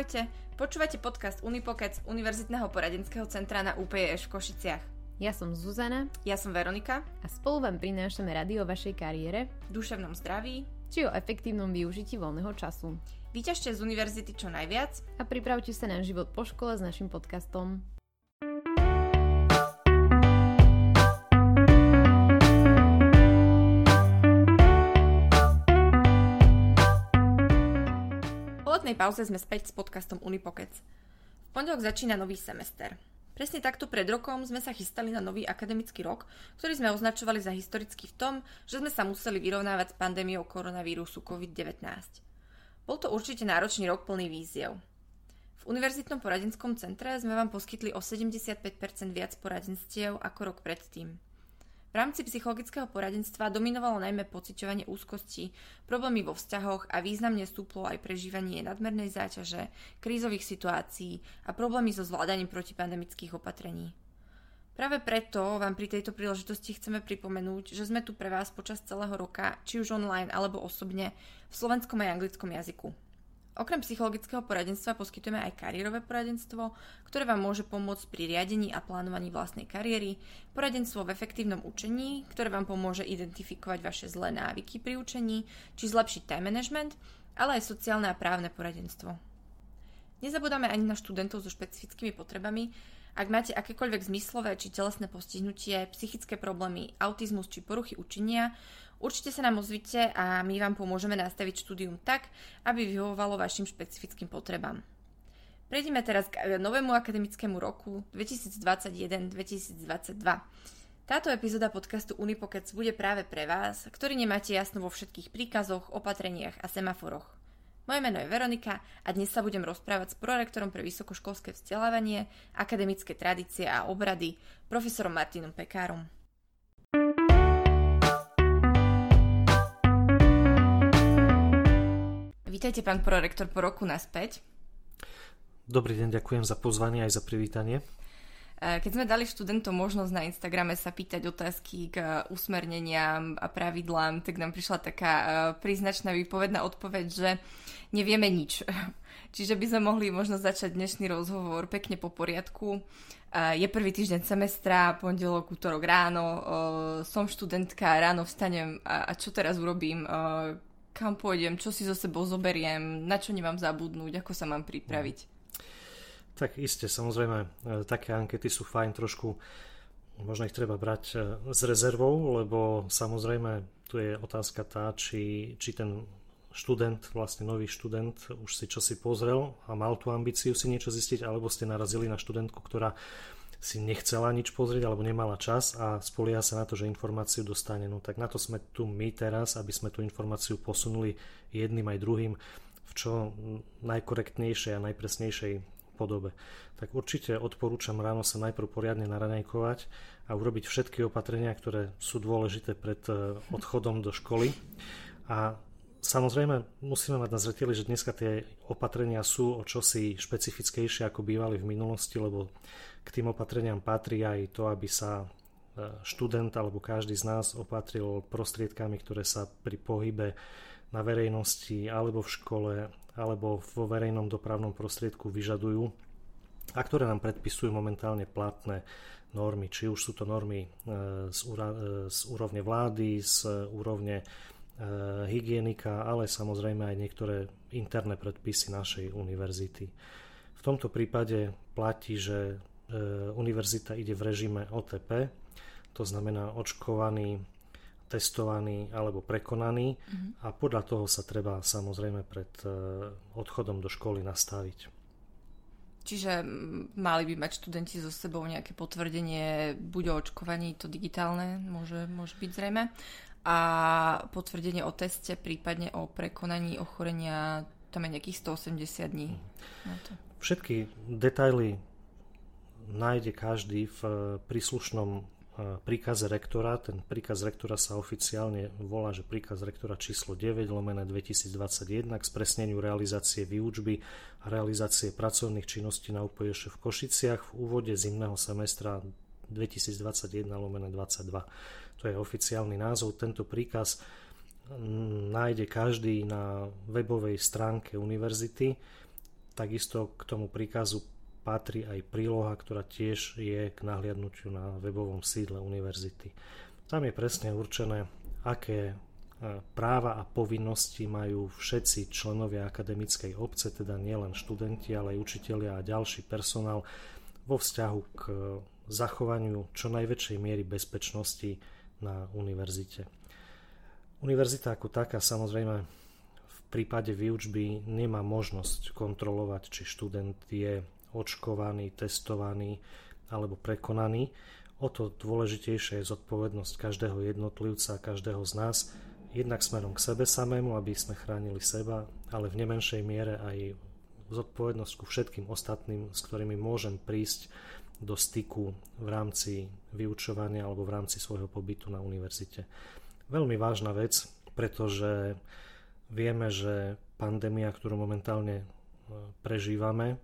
Ahojte, počúvate podcast Unipokec Univerzitného poradenského centra na UPS v Košiciach. Ja som Zuzana. Ja som Veronika. A spolu vám prinášame rady o vašej kariére, duševnom zdraví, či o efektívnom využití voľného času. Vyťažte z univerzity čo najviac a pripravte sa na život po škole s našim podcastom. Letnej pauze sme späť s podcastom Unipokec. V pondelok začína nový semester. Presne takto pred rokom sme sa chystali na nový akademický rok, ktorý sme označovali za historický v tom, že sme sa museli vyrovnávať s pandémiou koronavírusu COVID-19. Bol to určite náročný rok plný víziev. V Univerzitnom poradenskom centre sme vám poskytli o 75% viac poradenstiev ako rok predtým. V rámci psychologického poradenstva dominovalo najmä pociťovanie úzkosti, problémy vo vzťahoch a významne stúplo aj prežívanie nadmernej záťaže, krízových situácií a problémy so zvládaním protipandemických opatrení. Práve preto vám pri tejto príležitosti chceme pripomenúť, že sme tu pre vás počas celého roka, či už online alebo osobne, v slovenskom aj anglickom jazyku. Okrem psychologického poradenstva poskytujeme aj kariérové poradenstvo, ktoré vám môže pomôcť pri riadení a plánovaní vlastnej kariéry, poradenstvo v efektívnom učení, ktoré vám pomôže identifikovať vaše zlé návyky pri učení, či zlepšiť time management, ale aj sociálne a právne poradenstvo. Nezabudáme ani na študentov so špecifickými potrebami, ak máte akékoľvek zmyslové či telesné postihnutie, psychické problémy, autizmus či poruchy učenia, Určite sa nám ozvite a my vám pomôžeme nastaviť štúdium tak, aby vyhovovalo vašim špecifickým potrebám. Prejdeme teraz k novému akademickému roku 2021-2022. Táto epizóda podcastu Unipokec bude práve pre vás, ktorý nemáte jasno vo všetkých príkazoch, opatreniach a semaforoch. Moje meno je Veronika a dnes sa budem rozprávať s prorektorom pre vysokoškolské vzdelávanie, akademické tradície a obrady, profesorom Martinom Pekárom. Vítajte, pán prorektor, po roku naspäť. Dobrý deň, ďakujem za pozvanie aj za privítanie. E, keď sme dali študentom možnosť na Instagrame sa pýtať otázky k usmerneniam a pravidlám, tak nám prišla taká e, príznačná výpovedná odpoveď, že nevieme nič. Čiže by sme mohli možno začať dnešný rozhovor pekne po poriadku. E, je prvý týždeň semestra, pondelok, útorok ráno, som študentka, ráno vstanem a čo teraz urobím? Kam pôjdem, čo si so sebou zoberiem, na čo nemám zabudnúť, ako sa mám pripraviť. Tak iste, samozrejme, e, také ankety sú fajn trošku, možno ich treba brať e, s rezervou, lebo samozrejme tu je otázka tá, či, či ten študent, vlastne nový študent, už si čo si pozrel a mal tú ambíciu si niečo zistiť, alebo ste narazili na študentku, ktorá si nechcela nič pozrieť alebo nemala čas a spolieha sa na to, že informáciu dostane. No tak na to sme tu my teraz, aby sme tú informáciu posunuli jedným aj druhým v čo najkorektnejšej a najpresnejšej podobe. Tak určite odporúčam ráno sa najprv poriadne naraňajkovať a urobiť všetky opatrenia, ktoré sú dôležité pred eh, odchodom do školy. A Samozrejme, musíme mať na zreteli, že dneska tie opatrenia sú o čosi špecifickejšie ako bývali v minulosti, lebo k tým opatreniam patrí aj to, aby sa e, študent alebo každý z nás opatril prostriedkami, ktoré sa pri pohybe na verejnosti alebo v škole alebo vo verejnom dopravnom prostriedku vyžadujú a ktoré nám predpisujú momentálne platné normy. Či už sú to normy e, z, z úrovne vlády, z úrovne hygienika, ale samozrejme aj niektoré interné predpisy našej univerzity. V tomto prípade platí, že eh, univerzita ide v režime OTP, to znamená očkovaný, testovaný alebo prekonaný mm-hmm. a podľa toho sa treba samozrejme pred eh, odchodom do školy nastaviť. Čiže mali by mať študenti so sebou nejaké potvrdenie buď o očkovaní, to digitálne môže, môže byť zrejme, a potvrdenie o teste, prípadne o prekonaní ochorenia, tam je nejakých 180 dní. Všetky detaily nájde každý v eh, príslušnom eh, príkaze rektora. Ten príkaz rektora sa oficiálne volá, že príkaz rektora číslo 9 lomené 2021 k spresneniu realizácie výučby a realizácie pracovných činností na UPŠ v Košiciach v úvode zimného semestra 2021 lomené 22 to je oficiálny názov. Tento príkaz nájde každý na webovej stránke univerzity. takisto k tomu príkazu patrí aj príloha, ktorá tiež je k nahliadnutiu na webovom sídle univerzity. Tam je presne určené, aké práva a povinnosti majú všetci členovia akademickej obce, teda nielen študenti, ale aj učitelia a ďalší personál vo vzťahu k zachovaniu čo najväčšej miery bezpečnosti na univerzite. Univerzita ako taká samozrejme v prípade výučby nemá možnosť kontrolovať, či študent je očkovaný, testovaný alebo prekonaný. O to dôležitejšia je zodpovednosť každého jednotlivca, každého z nás, jednak smerom k sebe samému, aby sme chránili seba, ale v nemenšej miere aj zodpovednosť ku všetkým ostatným, s ktorými môžem prísť do styku v rámci vyučovania alebo v rámci svojho pobytu na univerzite. Veľmi vážna vec, pretože vieme, že pandémia, ktorú momentálne e, prežívame,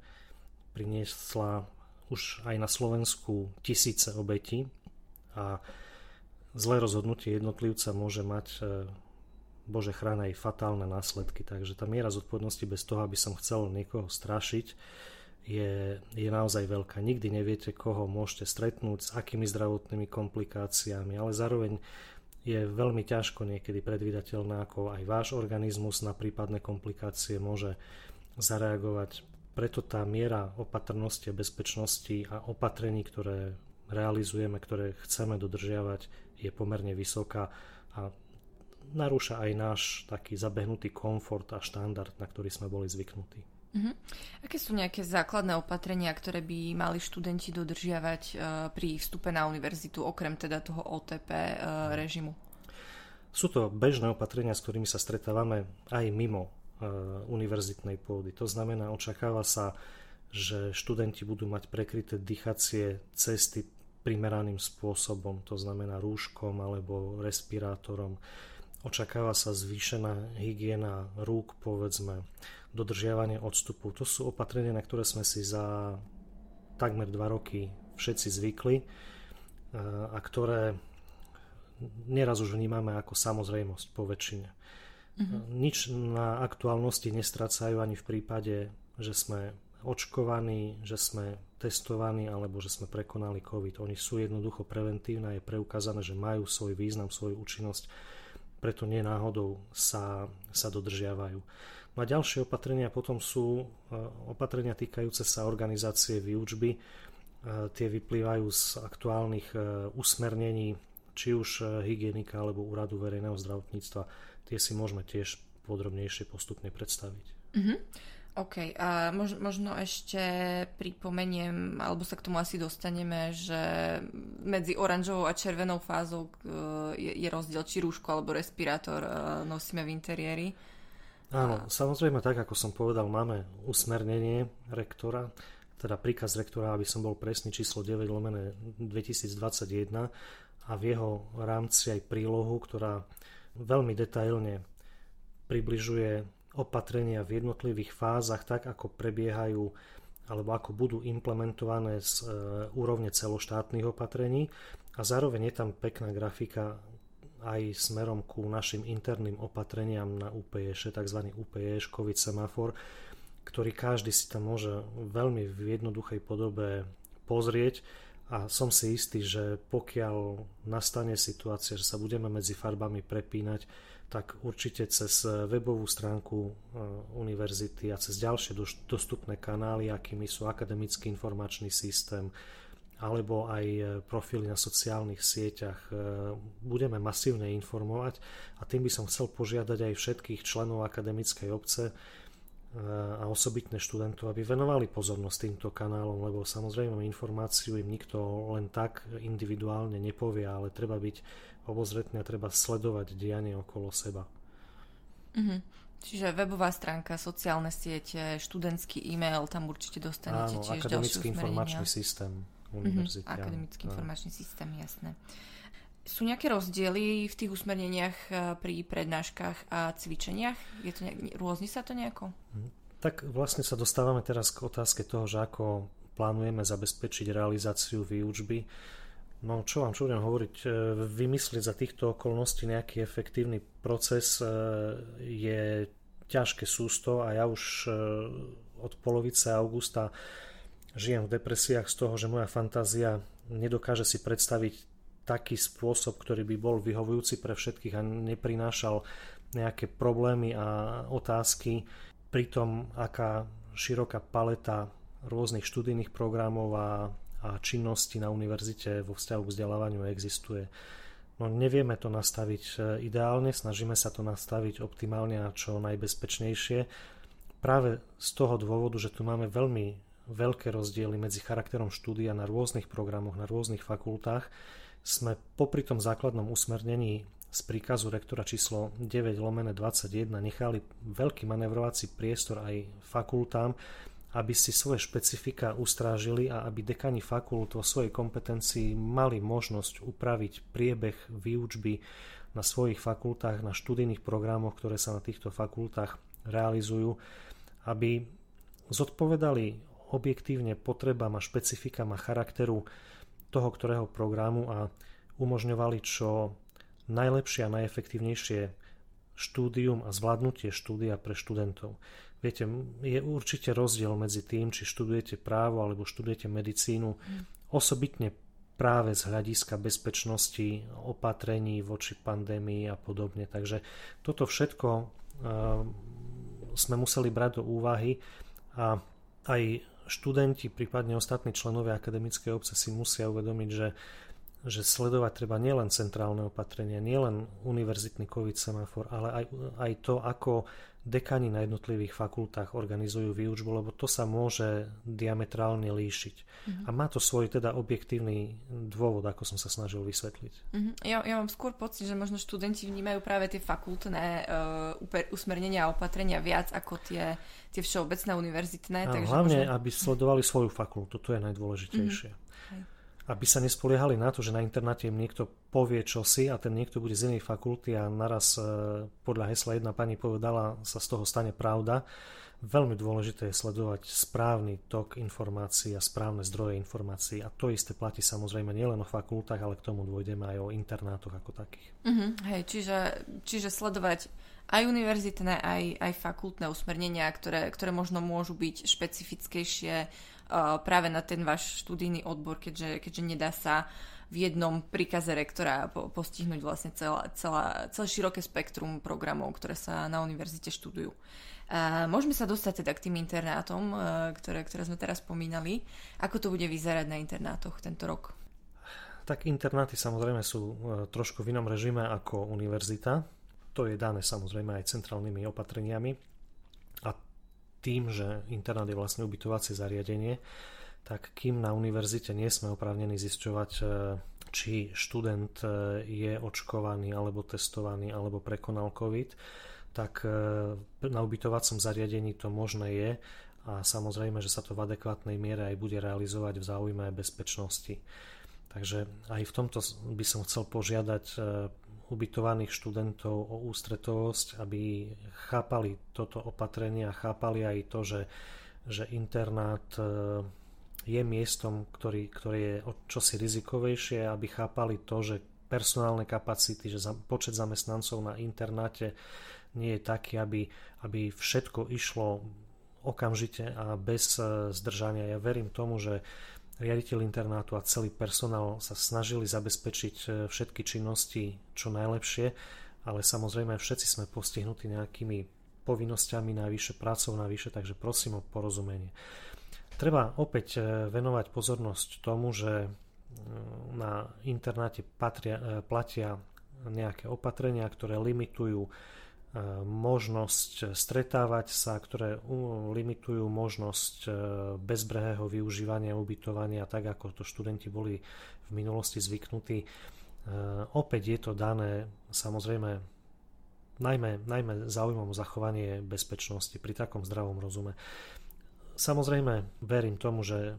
priniesla už aj na Slovensku tisíce obetí a zlé rozhodnutie jednotlivca môže mať e, Bože chráň aj fatálne následky. Takže tá miera zodpovednosti bez toho, aby som chcel niekoho strašiť, je, je naozaj veľká. Nikdy neviete, koho môžete stretnúť, s akými zdravotnými komplikáciami, ale zároveň je veľmi ťažko niekedy predvídateľné, ako aj váš organizmus na prípadné komplikácie môže zareagovať. Preto tá miera opatrnosti a bezpečnosti a opatrení, ktoré realizujeme, ktoré chceme dodržiavať, je pomerne vysoká a narúša aj náš taký zabehnutý komfort a štandard, na ktorý sme boli zvyknutí. Uh-huh. Aké sú nejaké základné opatrenia, ktoré by mali študenti dodržiavať uh, pri vstupe na univerzitu, okrem teda toho OTP uh, e, režimu? Sú to bežné opatrenia, s ktorými sa stretávame aj mimo uh, univerzitnej pôdy. To znamená, očakáva sa, že študenti budú mať prekryté dýchacie cesty primeraným spôsobom, to znamená rúškom alebo respirátorom. Očakáva sa zvýšená hygiena rúk, povedzme, dodržiavanie odstupu. To sú opatrenia, na ktoré sme si za takmer dva roky všetci zvykli a ktoré neraz už vnímame ako samozrejmosť po väčšine. Uh-huh. Nič na aktuálnosti nestracajú ani v prípade, že sme očkovaní, že sme testovaní alebo že sme prekonali COVID. Oni sú jednoducho preventívne, je preukázané, že majú svoj význam, svoju účinnosť, preto nie náhodou sa, sa dodržiavajú. No a ďalšie opatrenia potom sú e, opatrenia týkajúce sa organizácie výučby. E, tie vyplývajú z aktuálnych e, usmernení či už hygienika alebo úradu verejného zdravotníctva. Tie si môžeme tiež podrobnejšie postupne predstaviť. Mm-hmm. OK, a mož, možno ešte pripomeniem, alebo sa k tomu asi dostaneme, že medzi oranžovou a červenou fázou je, je rozdiel, či rúško alebo respirátor e, nosíme v interiéri. Áno, a... samozrejme tak, ako som povedal, máme usmernenie rektora, teda príkaz rektora, aby som bol presný, číslo 9 lomené 2021 a v jeho rámci aj prílohu, ktorá veľmi detailne približuje opatrenia v jednotlivých fázach tak, ako prebiehajú alebo ako budú implementované z e, úrovne celoštátnych opatrení a zároveň je tam pekná grafika aj smerom ku našim interným opatreniam na UPS, tzv. UPS, COVID semafor, ktorý každý si tam môže veľmi v jednoduchej podobe pozrieť a som si istý, že pokiaľ nastane situácia, že sa budeme medzi farbami prepínať, tak určite cez webovú stránku e, univerzity a cez ďalšie dostupné kanály, akými sú akademický informačný systém alebo aj e, profily na sociálnych sieťach, budeme masívne informovať. A tým by som chcel požiadať aj všetkých členov akademickej obce a osobitné študentov, aby venovali pozornosť týmto kanálom, lebo samozrejme informáciu im nikto len tak individuálne nepovie, ale treba byť obozretný a treba sledovať dianie okolo seba. Mm-hmm. Čiže webová stránka, sociálne siete, študentský e-mail, tam určite dostanete Áno, tiež akademický informačný systém univerzity. Mm-hmm, akademický áno. informačný systém, jasné. Sú nejaké rozdiely v tých usmerneniach eh, pri prednáškach a cvičeniach? Je to nejak, rôzni sa to nejako? Mhm. Tak vlastne sa dostávame teraz k otázke toho, že ako plánujeme zabezpečiť realizáciu výučby. No čo vám čo budem hovoriť, eh, vymyslieť za týchto okolností nejaký efektívny proces eh, je ťažké sústo a ja už od polovice augusta žijem v depresiách z toho, že moja fantázia nedokáže si predstaviť taký spôsob, ktorý by bol vyhovujúci pre všetkých a neprinášal nejaké problémy a otázky. Pritom, aká široká paleta rôznych študijných programov a, a činností na univerzite vo vzťahu k vzdelávaniu existuje. No nevieme to nastaviť e, ideálne, snažíme sa to nastaviť optimálne a čo najbezpečnejšie. Práve z toho dôvodu, že tu máme veľmi veľké rozdiely medzi charakterom štúdia na rôznych programoch, na rôznych fakultách, sme popri tom základnom usmernení z príkazu rektora číslo 9 lomené 21 nechali veľký manevrovací priestor aj fakultám, aby si svoje špecifika ustrážili a aby dekani fakult vo svojej kompetencii mali možnosť upraviť priebeh výučby na svojich fakultách, na študijných programoch, ktoré sa na týchto fakultách realizujú, aby zodpovedali objektívne potrebám a špecifikám a charakteru toho ktorého programu a umožňovali čo najlepšie a najefektívnejšie štúdium a zvládnutie štúdia pre študentov. Viete, je určite rozdiel medzi tým, či študujete právo alebo študujete medicínu, osobitne práve z hľadiska bezpečnosti, opatrení voči pandémii a podobne. Takže toto všetko uh, sme museli brať do úvahy a aj študenti, prípadne ostatní členovia akademickej obce si musia uvedomiť, že že sledovať treba nielen centrálne opatrenia, nielen univerzitný COVID semafor, ale aj, aj to, ako dekani na jednotlivých fakultách organizujú výučbu, lebo to sa môže diametrálne líšiť. Mm-hmm. A má to svoj teda objektívny dôvod, ako som sa snažil vysvetliť. Mm-hmm. Ja, ja mám skôr pocit, že možno študenti vnímajú práve tie fakultné uh, usmernenia a opatrenia viac ako tie, tie všeobecné univerzitné. A takže hlavne, možno... aby sledovali svoju fakultu, to je najdôležitejšie. Mm-hmm aby sa nespoliehali na to, že na internáte im niekto povie čosi a ten niekto bude z inej fakulty a naraz e, podľa hesla jedna pani povedala sa z toho stane pravda. Veľmi dôležité je sledovať správny tok informácií a správne zdroje informácií a to isté platí samozrejme nielen o fakultách, ale k tomu dôjdeme aj o internátoch ako takých. Uh-huh, hej, čiže, čiže sledovať aj univerzitné, aj, aj fakultné usmernenia, ktoré, ktoré možno môžu byť špecifickejšie práve na ten váš študijný odbor, keďže, keďže nedá sa v jednom príkaze rektora po, postihnúť vlastne celá, celá, celé široké spektrum programov, ktoré sa na univerzite študujú. A môžeme sa dostať teda k tým internátom, ktoré, ktoré sme teraz spomínali. Ako to bude vyzerať na internátoch tento rok? Tak internáty samozrejme sú trošku v inom režime ako univerzita. To je dané samozrejme aj centrálnymi opatreniami tým, že internát je vlastne ubytovacie zariadenie, tak kým na univerzite nie sme oprávnení zisťovať, e, či študent e, je očkovaný alebo testovaný alebo prekonal COVID, tak e, na ubytovacom zariadení to možné je a samozrejme, že sa to v adekvátnej miere aj bude realizovať v záujme bezpečnosti. Takže aj v tomto by som chcel požiadať ubytovaných študentov o ústretovosť, aby chápali toto opatrenie a chápali aj to, že, že internát e, je miestom, ktorý, ktorý je o čosi rizikovejšie, aby chápali to, že personálne kapacity, že počet zamestnancov na internáte nie je taký, aby, aby všetko išlo okamžite a bez e, zdržania. Ja verím tomu, že riaditeľ internátu a celý personál sa snažili zabezpečiť e, všetky činnosti čo najlepšie, ale samozrejme všetci sme postihnutí nejakými povinnosťami navyše, prácou navyše, takže prosím o porozumenie. Treba opäť e, venovať pozornosť tomu, že e, na internáte patria, platia nejaké opatrenia, ktoré limitujú možnosť stretávať sa, ktoré limitujú možnosť e, bezbrehého využívania ubytovania, tak ako to študenti boli v minulosti zvyknutí. E, opäť je to dané samozrejme najmä, najmä záujmom zachovanie bezpečnosti pri takom zdravom rozume. Samozrejme verím tomu, že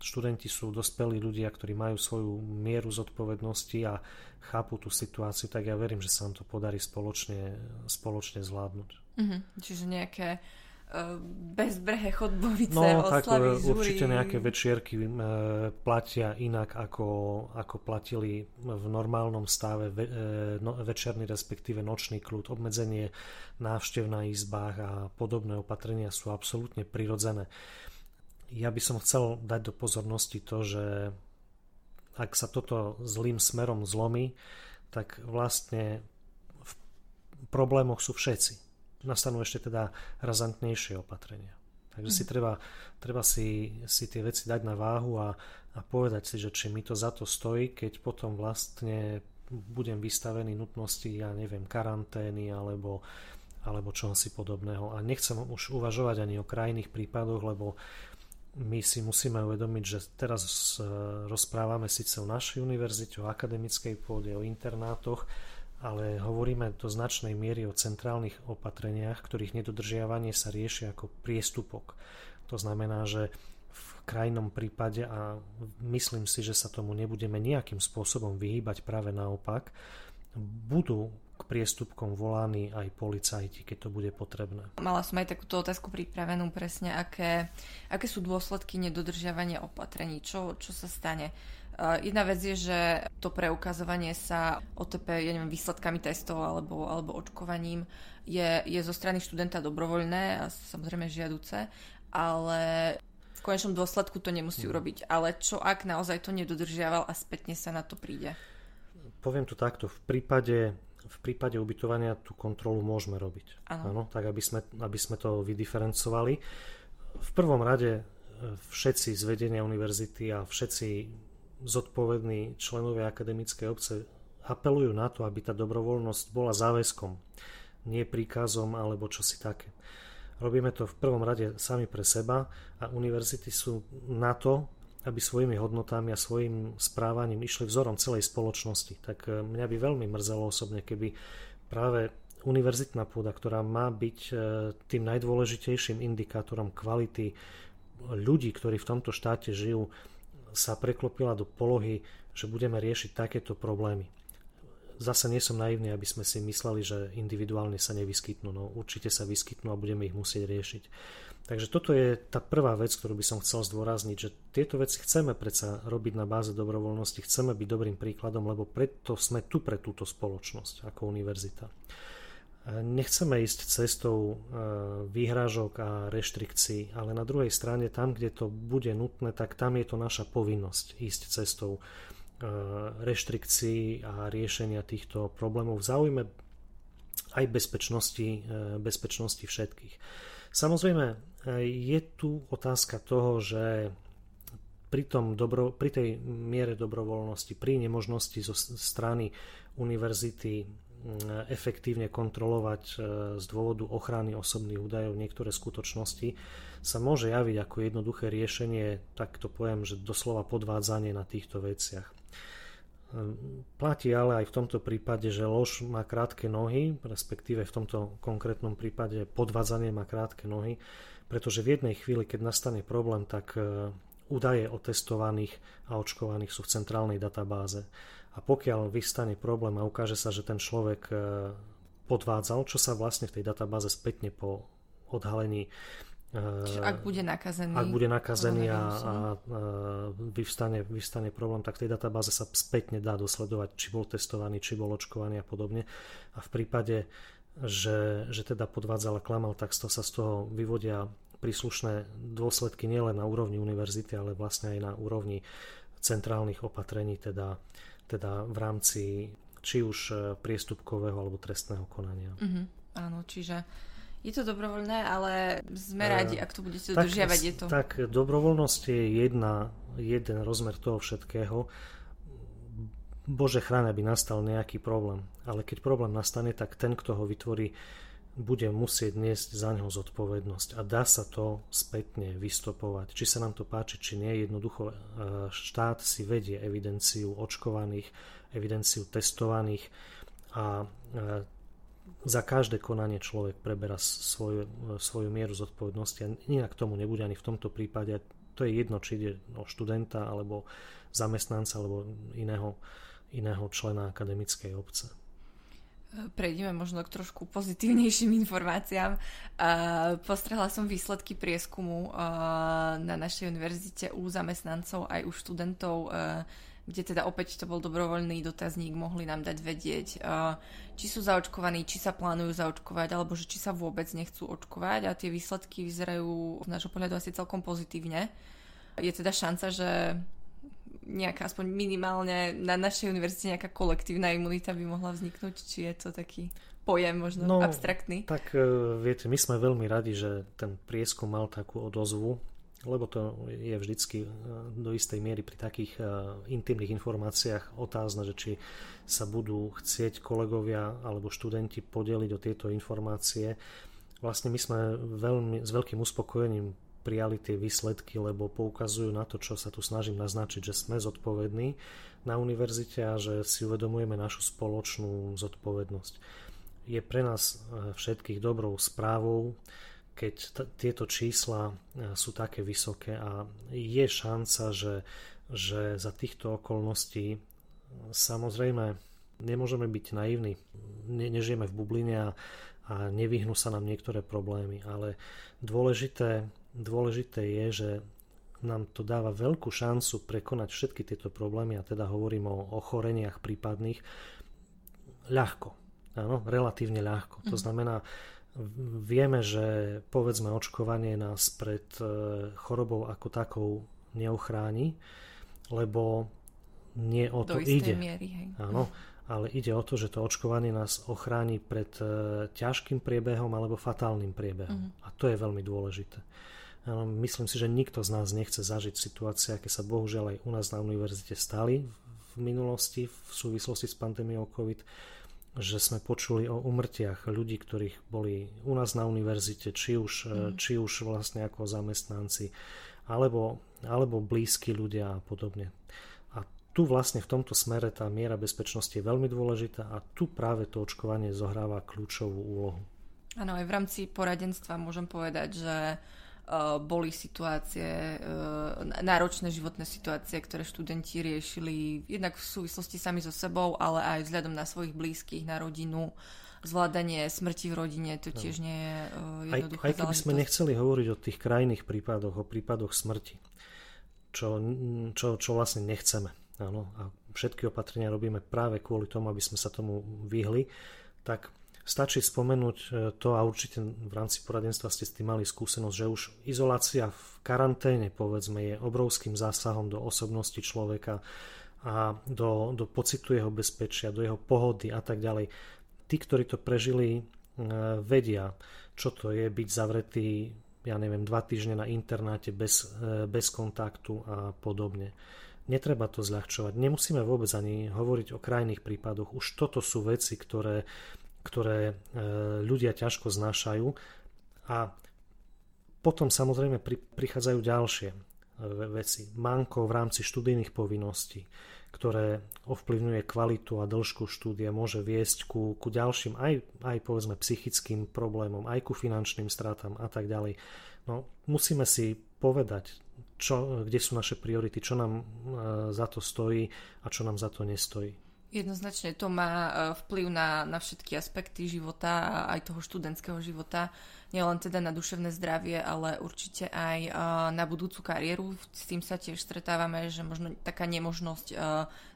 študenti sú dospelí ľudia, ktorí majú svoju mieru zodpovednosti a chápu tú situáciu, tak ja verím, že sa nám to podarí spoločne, spoločne zvládnuť. Mm-hmm. Čiže nejaké bezbrehé chodbovice, no, oslavy, tak, určite nejaké večierky e, platia inak, ako, ako platili v normálnom stave ve, e, no, večerný, respektíve nočný kľud, obmedzenie návštev na izbách a podobné opatrenia sú absolútne prirodzené. Ja by som chcel dať do pozornosti to, že ak sa toto zlým smerom zlomí, tak vlastne v problémoch sú všetci. Nastanú ešte teda razantnejšie opatrenia. Takže si mhm. treba, treba si, si tie veci dať na váhu a, a povedať si, že či mi to za to stojí, keď potom vlastne budem vystavený nutnosti, ja neviem, karantény alebo, alebo čohosi podobného. A nechcem už uvažovať ani o krajných prípadoch, lebo my si musíme uvedomiť, že teraz e, rozprávame síce o našej univerzite, o akademickej pôde, o internátoch, ale hovoríme do značnej miery o centrálnych opatreniach, ktorých nedodržiavanie sa rieši ako priestupok. To znamená, že v krajnom prípade, a myslím si, že sa tomu nebudeme nejakým spôsobom vyhýbať, práve naopak, budú k priestupkom volaní aj policajti, keď to bude potrebné. Mala som aj takúto otázku pripravenú presne, aké, aké sú dôsledky nedodržiavania opatrení, čo, čo sa stane. Uh, jedna vec je, že to preukazovanie sa OTP, ja neviem, výsledkami testov alebo, alebo očkovaním je, je zo strany študenta dobrovoľné a samozrejme žiaduce, ale v konečnom dôsledku to nemusí hmm. urobiť. Ale čo ak naozaj to nedodržiaval a spätne sa na to príde? Poviem to takto, v prípade v prípade ubytovania tú kontrolu môžeme robiť. Áno. tak aby sme, aby sme to vydiferencovali. V prvom rade e, všetci z vedenia univerzity a všetci zodpovední členovia akademickej obce apelujú na to, aby tá dobrovoľnosť bola záväzkom, nie príkazom alebo čosi také. Robíme to v prvom rade sami pre seba a univerzity sú na to, aby svojimi hodnotami a svojim správaním išli vzorom celej spoločnosti. Tak e, mňa by veľmi mrzelo osobne, keby práve univerzitná pôda, ktorá má byť e, tým najdôležitejším indikátorom kvality ľudí, ktorí v tomto štáte žijú, sa preklopila do polohy, že budeme riešiť takéto problémy. Zase nie som naivný, aby sme si mysleli, že individuálne sa nevyskytnú. No určite sa vyskytnú a budeme ich musieť riešiť. Takže toto je tá prvá vec, ktorú by som chcel zdôrazniť, že tieto veci chceme predsa robiť na báze dobrovoľnosti, chceme byť dobrým príkladom, lebo preto sme tu pre túto spoločnosť ako univerzita. Nechceme ísť cestou e, výhrážok a reštrikcií, ale na druhej strane tam, kde to bude nutné, tak tam je to naša povinnosť ísť cestou e, reštrikcií a riešenia týchto problémov v záujme aj bezpečnosti, e, bezpečnosti všetkých. Samozrejme, je tu otázka toho, že pri, tom dobro, pri tej miere dobrovoľnosti, pri nemožnosti zo strany univerzity efektívne kontrolovať e, z dôvodu ochrany osobných údajov niektoré skutočnosti, sa môže javiť ako jednoduché riešenie, tak to poviem, že doslova podvádzanie na týchto veciach. E, platí ale aj v tomto prípade, že lož má krátke nohy, respektíve v tomto konkrétnom prípade podvádzanie má krátke nohy, pretože v jednej chvíli, keď nastane problém, tak e, údaje o testovaných a očkovaných sú v centrálnej databáze. A pokiaľ vystane problém a ukáže sa, že ten človek e, podvádzal, čo sa vlastne v tej databáze spätne po odhalení Čiže ak bude nakazený, ak bude nakazený a, a, a vyvstane, vyvstane problém, tak tej databáze sa spätne dá dosledovať, či bol testovaný, či bol očkovaný a podobne. A v prípade že, že teda podvádzal a klamal, tak to sa z toho vyvodia príslušné dôsledky nielen na úrovni univerzity, ale vlastne aj na úrovni centrálnych opatrení, teda, teda v rámci či už e, priestupkového alebo trestného konania. Uh-huh. Áno, čiže je to dobrovoľné, ale sme radi, ak to budete dodržiavať. Je to... Tak dobrovoľnosť je jedna, jeden rozmer toho všetkého Bože chráň, aby nastal nejaký problém. Ale keď problém nastane, tak ten, kto ho vytvorí, bude musieť niesť za neho zodpovednosť. A dá sa to spätne vystopovať. Či sa nám to páči, či nie. Jednoducho e, štát si vedie evidenciu očkovaných, evidenciu testovaných a e, za každé konanie človek preberá svoju, svoju mieru zodpovednosti a inak tomu nebude ani v tomto prípade. To je jedno, či ide o študenta alebo zamestnanca alebo iného iného člena akademickej obce. prejdeme možno k trošku pozitívnejším informáciám. Uh, postrehla som výsledky prieskumu na našej univerzite u zamestnancov aj u študentov, kde teda opäť to bol dobrovoľný dotazník, mohli nám dať vedieť, uh, či sú zaočkovaní, či sa plánujú zaočkovať, alebo že či sa vôbec nechcú očkovať a tie výsledky vyzerajú z nášho pohľadu asi celkom pozitívne. Je teda šanca, že nejaká aspoň minimálne na našej univerzite nejaká kolektívna imunita by mohla vzniknúť, či je to taký pojem možno no, abstraktný? Tak e, viete, my sme veľmi radi, že ten prieskum mal takú odozvu, lebo to je vždycky e, do istej miery pri takých e, intimných informáciách otázne, že či sa budú chcieť kolegovia alebo študenti podeliť o tieto informácie. Vlastne my sme veľmi, s veľkým uspokojením prijali tie výsledky, lebo poukazujú na to, čo sa tu snažím naznačiť, že sme zodpovední na univerzite a že si uvedomujeme našu spoločnú zodpovednosť. Je pre nás e, všetkých dobrou správou, keď t- tieto čísla e, sú také vysoké a je šanca, že, že za týchto okolností samozrejme nemôžeme byť naivní, ne, nežijeme v bubline a, a nevyhnú sa nám niektoré problémy, ale dôležité dôležité je, že nám to dáva veľkú šancu prekonať všetky tieto problémy a teda hovorím o ochoreniach prípadných ľahko. Áno, relatívne ľahko. To mhm. znamená, vieme, že povedzme očkovanie nás pred e, chorobou ako takou neochráni, lebo nie o to ide. Miery, hej. Áno, ale ide o to, že to očkovanie nás ochráni pred e, ťažkým priebehom alebo fatálnym priebehom. Uh-huh. A to je veľmi dôležité. Myslím si, že nikto z nás nechce zažiť situácie, aké sa bohužiaľ aj u nás na univerzite stali v minulosti v súvislosti s pandémiou COVID, že sme počuli o umrtiach ľudí, ktorých boli u nás na univerzite, či už, mm. či už vlastne ako zamestnanci, alebo, alebo blízki ľudia a podobne. A tu vlastne v tomto smere tá miera bezpečnosti je veľmi dôležitá a tu práve to očkovanie zohráva kľúčovú úlohu. Áno, aj v rámci poradenstva môžem povedať, že Eh, boli situácie, eh, náročné životné situácie, ktoré študenti riešili jednak v súvislosti sami so sebou, ale aj vzhľadom na svojich blízkych, na rodinu, zvládanie smrti v rodine, to tiež nie je jednoduché. Aj, aj keby sme nechceli hovoriť o tých krajných prípadoch, o prípadoch smrti, čo, čo, čo vlastne nechceme. Áno, a všetky opatrenia robíme práve kvôli tomu, aby sme sa tomu vyhli, tak Stačí spomenúť e, to a určite v rámci poradenstva ste s tým mali skúsenosť, že už izolácia v karanténe povedzme je obrovským zásahom do osobnosti človeka a do, do pocitu jeho bezpečia, do jeho pohody a tak ďalej. Tí, ktorí to prežili, e, vedia, čo to je byť zavretý, ja neviem, dva týždne na internáte bez, e, bez kontaktu a podobne. Netreba to zľahčovať. Nemusíme vôbec ani hovoriť o krajných prípadoch. Už toto sú veci, ktoré ktoré e, ľudia ťažko znášajú a potom samozrejme prichádzajú ďalšie e, veci. Manko v rámci študijných povinností, ktoré ovplyvňuje kvalitu a dĺžku štúdia, môže viesť ku, ku ďalším aj, aj povedzme psychickým problémom, aj ku finančným stratám a tak ďalej. No, musíme si povedať, čo, kde sú naše priority, čo nám e, za to stojí a čo nám za to nestojí. Jednoznačne to má e, vplyv na, na všetky aspekty života a aj toho študentského života, nielen teda na duševné zdravie, ale určite aj e, na budúcu kariéru. S tým sa tiež stretávame, že možno taká nemožnosť e,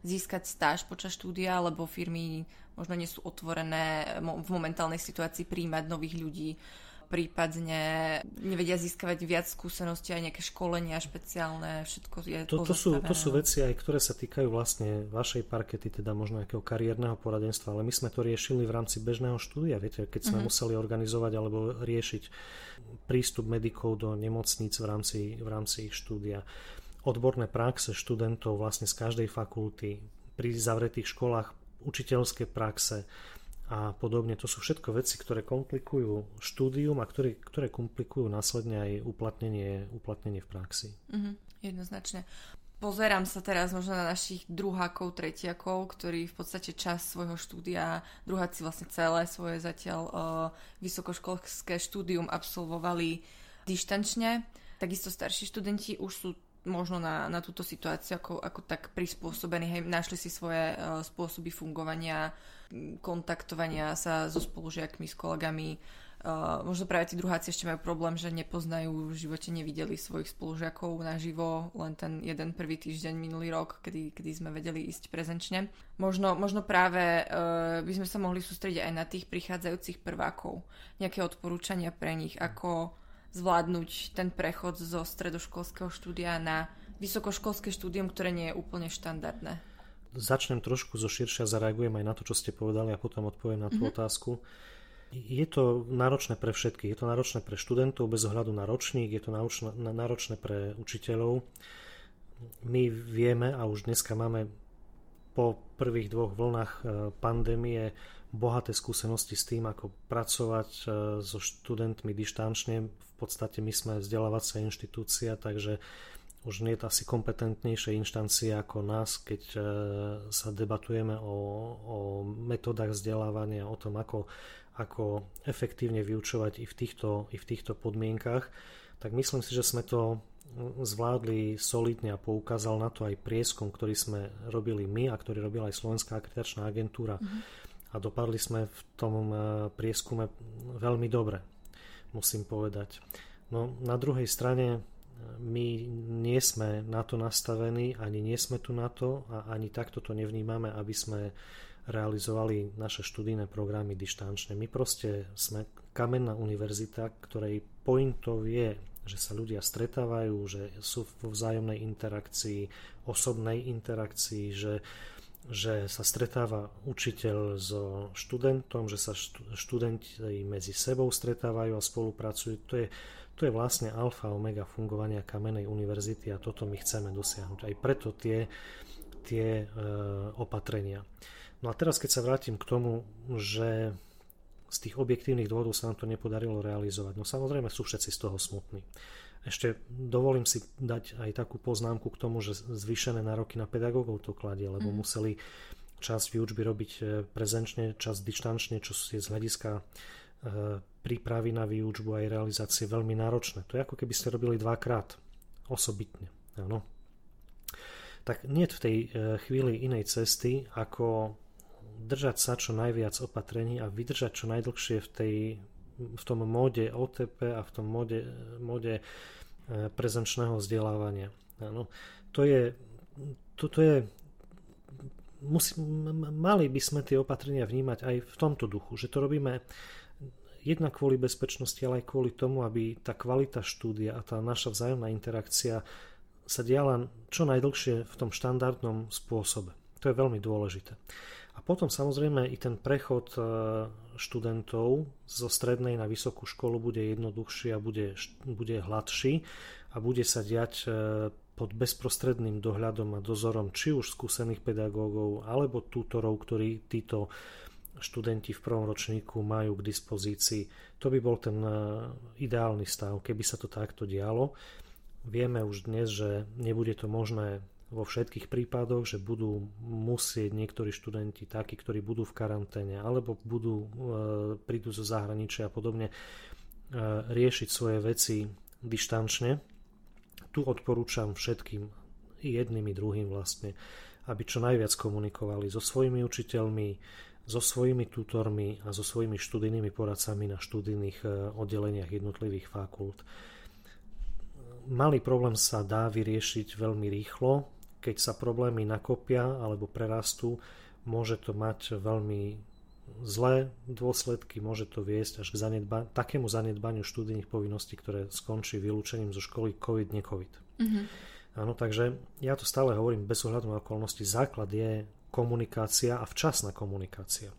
získať stáž počas štúdia, lebo firmy možno nie sú otvorené v momentálnej situácii príjmať nových ľudí prípadne nevedia získavať viac skúseností, aj nejaké školenia špeciálne, všetko je to, to, sú, to sú veci aj, ktoré sa týkajú vlastne vašej parkety, teda možno nejakého kariérneho poradenstva, ale my sme to riešili v rámci bežného štúdia, viete, keď sme uh-huh. museli organizovať alebo riešiť prístup medikov do nemocníc v rámci, v rámci ich štúdia. Odborné praxe študentov vlastne z každej fakulty, pri zavretých školách učiteľské praxe, a podobne. To sú všetko veci, ktoré komplikujú štúdium a ktoré, ktoré komplikujú následne aj uplatnenie, uplatnenie v praxi. Mm-hmm, jednoznačne. Pozerám sa teraz možno na našich druhákov, tretiakov, ktorí v podstate čas svojho štúdia, druháci vlastne celé svoje zatiaľ uh, vysokoškolské štúdium absolvovali dištančne. Takisto starší študenti už sú možno na, na túto situáciu ako, ako tak prispôsobení, hej, našli si svoje uh, spôsoby fungovania, kontaktovania sa so spolužiakmi, s kolegami. Uh, možno práve tí druháci ešte majú problém, že nepoznajú, v živote nevideli svojich spolužiakov naživo, len ten jeden prvý týždeň minulý rok, kedy, kedy sme vedeli ísť prezenčne. Možno, možno práve uh, by sme sa mohli sústrediť aj na tých prichádzajúcich prvákov. Nejaké odporúčania pre nich, ako zvládnuť ten prechod zo stredoškolského štúdia na vysokoškolské štúdium, ktoré nie je úplne štandardné. Začnem trošku zo širšia, zareagujem aj na to, čo ste povedali a potom odpoviem na tú mm-hmm. otázku. Je to náročné pre všetkých. Je to náročné pre študentov bez ohľadu na ročník, je to náročné pre učiteľov. My vieme a už dneska máme po prvých dvoch vlnách e, pandémie bohaté skúsenosti s tým, ako pracovať e, so študentmi dištančne. V podstate my sme vzdelávacia inštitúcia, takže už nie je to asi kompetentnejšie inštancie ako nás, keď e, sa debatujeme o, o metodách vzdelávania, o tom, ako, ako efektívne vyučovať i v, týchto, i v týchto podmienkach, tak myslím si, že sme to zvládli solidne a poukázal na to aj prieskum, ktorý sme robili my a ktorý robila aj Slovenská akreditačná agentúra. Mm-hmm. A dopadli sme v tom e, prieskume veľmi dobre, musím povedať. No na druhej strane my nie sme na to nastavení, ani nie sme tu na to a ani takto to nevnímame, aby sme realizovali naše študijné programy dištančne. My proste sme kamenná univerzita, ktorej pointov je, že sa ľudia stretávajú, že sú vo vzájomnej interakcii, osobnej interakcii, že, že sa stretáva učiteľ so študentom, že sa študenti medzi sebou stretávajú a spolupracujú. To je to je vlastne alfa omega fungovania kamenej univerzity a toto my chceme dosiahnuť. Aj preto tie, tie e, opatrenia. No a teraz keď sa vrátim k tomu, že z tých objektívnych dôvodov sa nám to nepodarilo realizovať. No samozrejme sú všetci z toho smutní. Ešte dovolím si dať aj takú poznámku k tomu, že zvýšené nároky na pedagógov to kladie, lebo mm. museli časť výučby robiť e, prezenčne, časť dištančne, čo je z hľadiska E, prípravy na výučbu aj realizácie veľmi náročné. To je ako keby ste robili dvakrát osobitne. Áno. Tak nie v tej e, chvíli inej cesty, ako držať sa čo najviac opatrení a vydržať čo najdlhšie v, tej, v tom móde OTP a v tom móde, móde e, prezenčného vzdelávania. Áno. To je, toto je musí, mali by sme tie opatrenia vnímať aj v tomto duchu, že to robíme jednak kvôli bezpečnosti, ale aj kvôli tomu, aby tá kvalita štúdia a tá naša vzájomná interakcia sa diala čo najdlhšie v tom štandardnom spôsobe. To je veľmi dôležité. A potom samozrejme i ten prechod e, študentov zo strednej na vysokú školu bude jednoduchší a bude, bude hladší a bude sa diať e, pod bezprostredným dohľadom a dozorom či už skúsených pedagógov alebo tutorov, ktorí títo študenti v prvom ročníku majú k dispozícii. To by bol ten e, ideálny stav, keby sa to takto dialo. Vieme už dnes, že nebude to možné vo všetkých prípadoch, že budú musieť niektorí študenti takí, ktorí budú v karanténe alebo budú, e, prídu zo zahraničia a podobne e, riešiť svoje veci dištančne. Tu odporúčam všetkým, jedným i druhým vlastne, aby čo najviac komunikovali so svojimi učiteľmi, so svojimi tutormi a so svojimi študijnými poradcami na študijných e, oddeleniach jednotlivých fakult. Malý problém sa dá vyriešiť veľmi rýchlo, keď sa problémy nakopia alebo prerastú, môže to mať veľmi zlé dôsledky, môže to viesť až k zanedba- takému zanedbaniu študijných povinností, ktoré skončí vylúčením zo školy COVID, ne-COVID. Mm-hmm. Áno, takže ja to stále hovorím bez ohľadu na okolnosti. Základ je komunikácia a včasná komunikácia.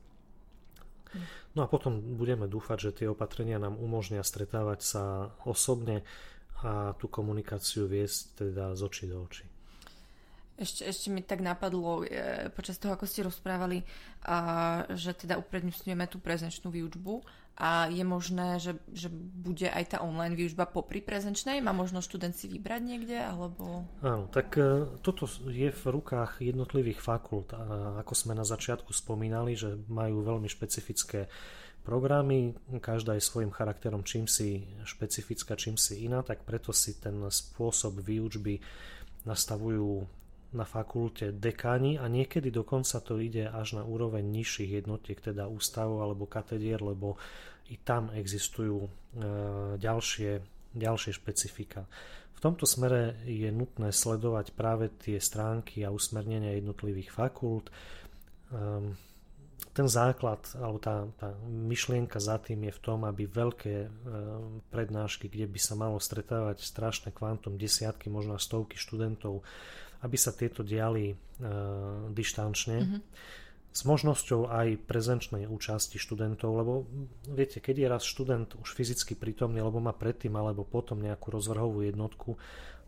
No a potom budeme dúfať, že tie opatrenia nám umožnia stretávať sa osobne a tú komunikáciu viesť teda z očí do očí. Ešte, ešte mi tak napadlo e, počas toho, ako ste rozprávali, a, že teda uprednostňujeme tú prezenčnú výučbu a je možné, že, že bude aj tá online výučba popri prezenčnej? Má možno študent si vybrať niekde? Alebo... Áno, tak e, toto je v rukách jednotlivých fakult. A ako sme na začiatku spomínali, že majú veľmi špecifické programy, každá je svojim charakterom čím si špecifická, čím si iná, tak preto si ten spôsob výučby nastavujú na fakulte dekáni a niekedy dokonca to ide až na úroveň nižších jednotiek, teda ústavov alebo katedier, lebo i tam existujú e, ďalšie, ďalšie špecifika. V tomto smere je nutné sledovať práve tie stránky a usmernenia jednotlivých fakult. Ehm, ten základ, alebo tá, tá myšlienka za tým je v tom, aby veľké e, prednášky, kde by sa malo stretávať strašné kvantum, desiatky, možno stovky študentov, aby sa tieto diali e, dištančne. Mm-hmm s možnosťou aj prezenčnej účasti študentov, lebo viete, keď je raz študent už fyzicky prítomný, alebo má predtým alebo potom nejakú rozvrhovú jednotku,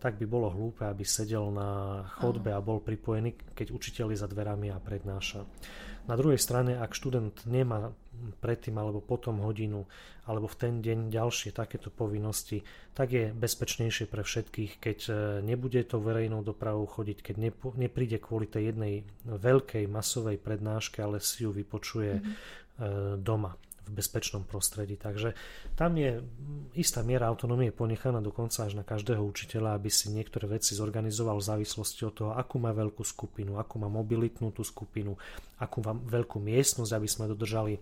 tak by bolo hlúpe, aby sedel na chodbe a bol pripojený, keď učiteľ je za dverami a prednáša. Na druhej strane, ak študent nemá predtým alebo potom hodinu alebo v ten deň ďalšie takéto povinnosti, tak je bezpečnejšie pre všetkých, keď e, nebude to verejnou dopravou chodiť, keď nepríde kvôli tej jednej veľkej masovej prednáške, ale si ju vypočuje mm-hmm. doma v bezpečnom prostredí. Takže tam je istá miera autonómie ponechaná dokonca až na každého učiteľa, aby si niektoré veci zorganizoval v závislosti od toho, akú má veľkú skupinu, akú má mobilitnú tú skupinu, akú má veľkú miestnosť, aby sme dodržali e,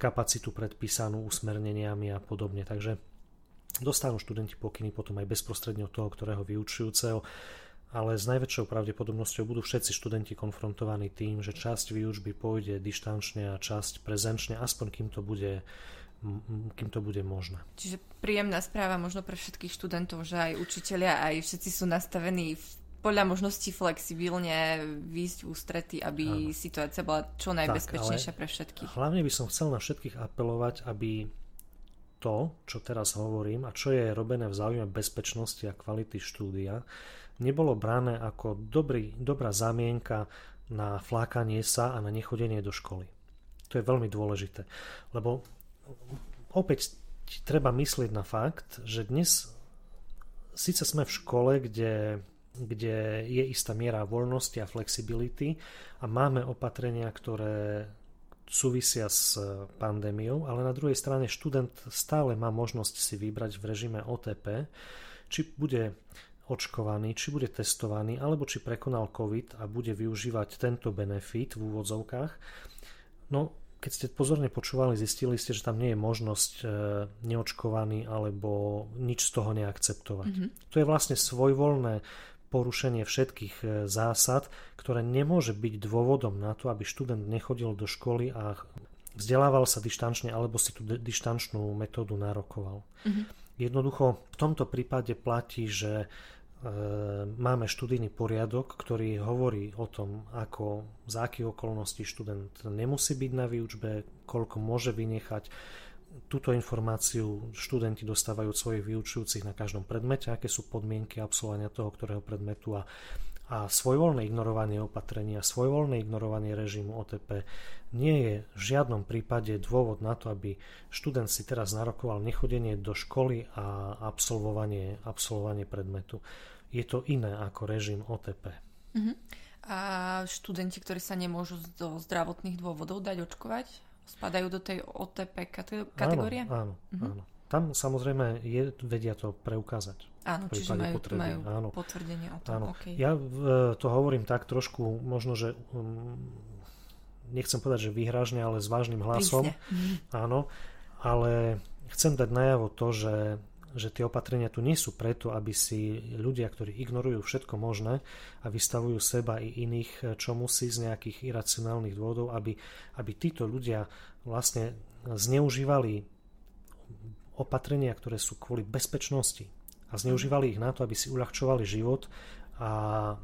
kapacitu predpísanú usmerneniami a podobne. Takže dostanú študenti pokyny potom aj bezprostredne od toho, ktorého vyučujúceho ale s najväčšou pravdepodobnosťou budú všetci študenti konfrontovaní tým, že časť výučby pôjde dištančne a časť prezenčne, aspoň kým to bude kým to bude možné. Čiže príjemná správa možno pre všetkých študentov, že aj učitelia, aj všetci sú nastavení v podľa možností flexibilne výjsť ústrety, aby Áno. situácia bola čo najbezpečnejšia tak, pre všetkých. Hlavne by som chcel na všetkých apelovať, aby to, čo teraz hovorím a čo je robené v záujme bezpečnosti a kvality štúdia, nebolo brané ako dobrý, dobrá zamienka na flákanie sa a na nechodenie do školy. To je veľmi dôležité, lebo opäť treba myslieť na fakt, že dnes síce sme v škole, kde, kde je istá miera voľnosti a flexibility a máme opatrenia, ktoré súvisia s pandémiou, ale na druhej strane študent stále má možnosť si vybrať v režime OTP, či bude očkovaný, či bude testovaný, alebo či prekonal COVID a bude využívať tento benefit v úvodzovkách. No, keď ste pozorne počúvali, zistili ste, že tam nie je možnosť e, neočkovaný alebo nič z toho neakceptovať. Mm-hmm. To je vlastne svojvoľné porušenie všetkých e, zásad, ktoré nemôže byť dôvodom na to, aby študent nechodil do školy a vzdelával sa dištančne alebo si tú dištančnú metódu nárokoval. Mm-hmm. Jednoducho v tomto prípade platí, že E, máme študijný poriadok, ktorý hovorí o tom, ako za akých okolností študent nemusí byť na výučbe, koľko môže vynechať. Túto informáciu študenti dostávajú od svojich vyučujúcich na každom predmete, aké sú podmienky absolvovania toho, ktorého predmetu a, a svojvoľné ignorovanie opatrenia, svojvoľné ignorovanie režimu OTP nie je v žiadnom prípade dôvod na to, aby študent si teraz narokoval nechodenie do školy a absolvovanie, absolvovanie predmetu je to iné ako režim OTP. Uh-huh. Mhm. A študenti, ktorí sa nemôžu zo zdravotných dôvodov dať očkovať, spadajú do tej OTP kategórie? Áno, áno, uh-huh. áno. Tam samozrejme je, vedia to preukázať. Áno, čiže majú, majú áno. potvrdenie o tom. Áno. Okay. Ja to hovorím tak trošku, možno, že um, nechcem povedať, že výhražne, ale s vážnym hlasom. Prísne. Áno, ale chcem dať najavo to, že že tie opatrenia tu nie sú preto, aby si ľudia, ktorí ignorujú všetko možné a vystavujú seba i iných čo musí z nejakých iracionálnych dôvodov, aby, aby títo ľudia vlastne zneužívali opatrenia, ktoré sú kvôli bezpečnosti a zneužívali ich na to, aby si uľahčovali život a e,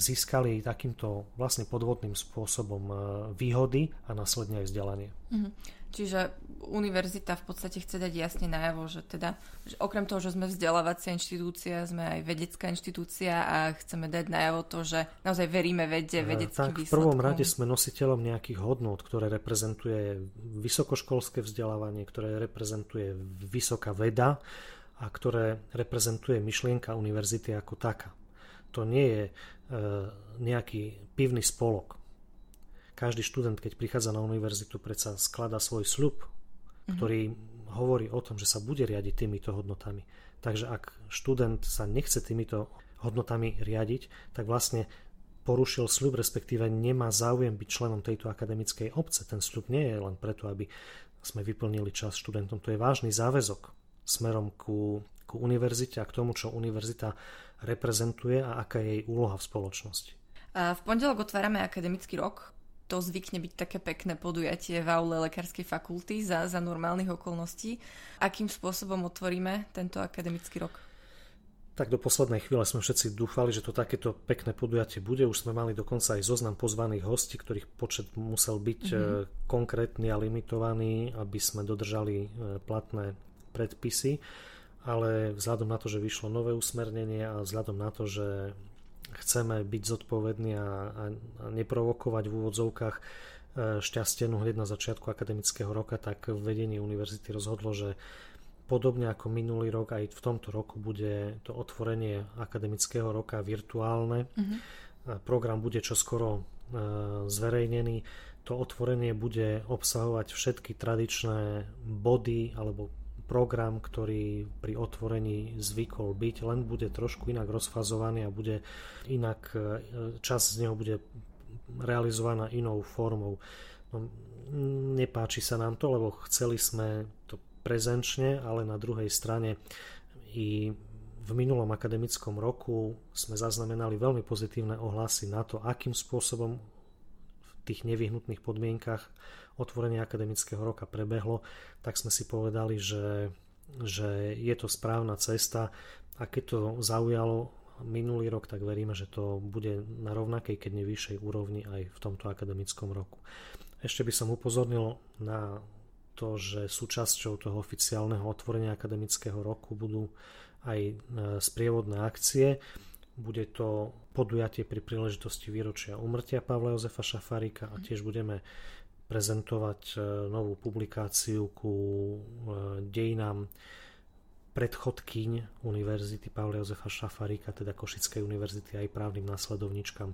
získali takýmto vlastne podvodným spôsobom e, výhody a následne aj vzdelanie. Mm-hmm. Čiže univerzita v podstate chce dať jasne najavo, že teda, že okrem toho, že sme vzdelávacia inštitúcia, sme aj vedecká inštitúcia a chceme dať najavo to, že naozaj veríme vede, vedeckým tak, výsledkom. v prvom rade sme nositeľom nejakých hodnot, ktoré reprezentuje vysokoškolské vzdelávanie, ktoré reprezentuje vysoká veda a ktoré reprezentuje myšlienka univerzity ako taká. To nie je e, nejaký pivný spolok každý študent, keď prichádza na univerzitu, predsa skladá svoj sľub, mm-hmm. ktorý hovorí o tom, že sa bude riadiť týmito hodnotami. Takže ak študent sa nechce týmito hodnotami riadiť, tak vlastne porušil sľub, respektíve nemá záujem byť členom tejto akademickej obce. Ten sľub nie je len preto, aby sme vyplnili čas študentom. To je vážny záväzok smerom ku, ku univerzite a k tomu, čo univerzita reprezentuje a aká je jej úloha v spoločnosti. A v pondelok otvárame akademický rok. To zvykne byť také pekné podujatie v aule lekárskej fakulty za, za normálnych okolností. Akým spôsobom otvoríme tento akademický rok? tak do poslednej chvíle sme všetci dúfali, že to takéto pekné podujatie bude. Už sme mali dokonca aj zoznam pozvaných hostí, ktorých počet musel byť mm-hmm. konkrétny a limitovaný, aby sme dodržali e, platné predpisy. Ale vzhľadom na to, že vyšlo nové usmernenie a vzhľadom na to, že chceme byť zodpovední a, a, a neprovokovať v úvodzovkách e, šťastenú hneď na začiatku akademického roka, tak vedenie univerzity rozhodlo, že Podobne ako minulý rok, aj v tomto roku bude to otvorenie akademického roka virtuálne. Mm-hmm. Program bude čoskoro e, zverejnený. To otvorenie bude obsahovať všetky tradičné body alebo program, ktorý pri otvorení zvykol byť, len bude trošku inak rozfazovaný a bude inak, e, čas z neho bude realizovaná inou formou. No, nepáči sa nám to, lebo chceli sme to prezenčne, ale na druhej strane i v minulom akademickom roku sme zaznamenali veľmi pozitívne ohlasy na to, akým spôsobom v tých nevyhnutných podmienkach otvorenie akademického roka prebehlo, tak sme si povedali, že, že je to správna cesta a keď to zaujalo minulý rok, tak veríme, že to bude na rovnakej, keď nevyššej úrovni aj v tomto akademickom roku. Ešte by som upozornil na to, že súčasťou toho oficiálneho otvorenia akademického roku budú aj e, sprievodné akcie. Bude to podujatie pri príležitosti výročia umrtia Pavla Jozefa Šafárika a tiež budeme prezentovať e, novú publikáciu ku e, dejinám predchodkyň Univerzity Pavla Jozefa Šafárika, teda Košickej univerzity aj právnym následovničkám.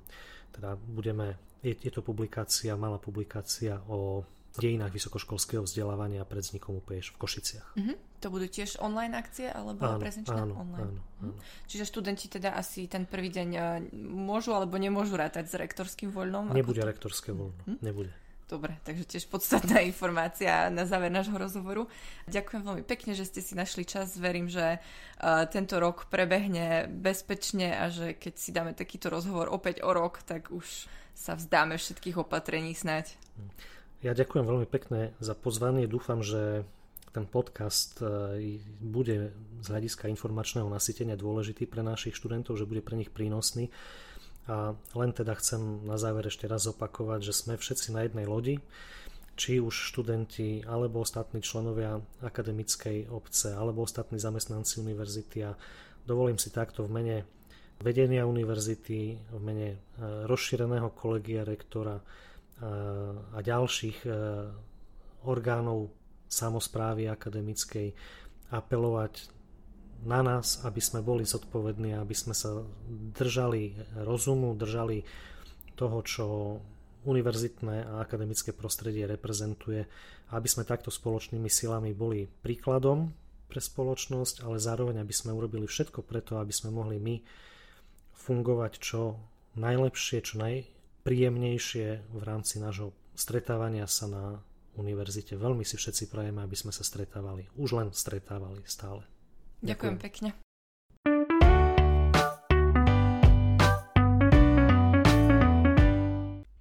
Teda budeme, je, je to publikácia, malá publikácia o dejinách vysokoškolského vzdelávania pred vznikom UPŠ v Košiciach. Mm-hmm. To budú tiež online akcie alebo áno, prezenčné? Áno, online. áno, áno. Čiže študenti teda asi ten prvý deň e, môžu alebo nemôžu rátať s rektorským voľnom? Nebude to... rektorské voľno, hm? nebude. Dobre, takže tiež podstatná informácia na záver nášho rozhovoru. Ďakujem veľmi pekne, že ste si našli čas. Verím, že uh, tento rok prebehne bezpečne a že keď si dáme takýto rozhovor opäť o rok, tak už sa vzdáme všetkých opatrení snať. Ja ďakujem veľmi pekne za pozvanie. Dúfam, že ten podcast e, bude z hľadiska informačného nasytenia dôležitý pre našich študentov, že bude pre nich prínosný. A len teda chcem na záver ešte raz opakovať, že sme všetci na jednej lodi, či už študenti alebo ostatní členovia akademickej obce alebo ostatní zamestnanci univerzity. A dovolím si takto v mene vedenia univerzity, v mene e, rozšíreného kolegia rektora a ďalších e, orgánov samozprávy akademickej apelovať na nás, aby sme boli zodpovední, aby sme sa držali rozumu, držali toho, čo univerzitné a akademické prostredie reprezentuje, aby sme takto spoločnými silami boli príkladom pre spoločnosť, ale zároveň aby sme urobili všetko preto, aby sme mohli my fungovať čo najlepšie, čo naj, príjemnejšie v rámci nášho stretávania sa na univerzite. Veľmi si všetci prajeme, aby sme sa stretávali. Už len stretávali stále. Ďakujem, Ďakujem pekne.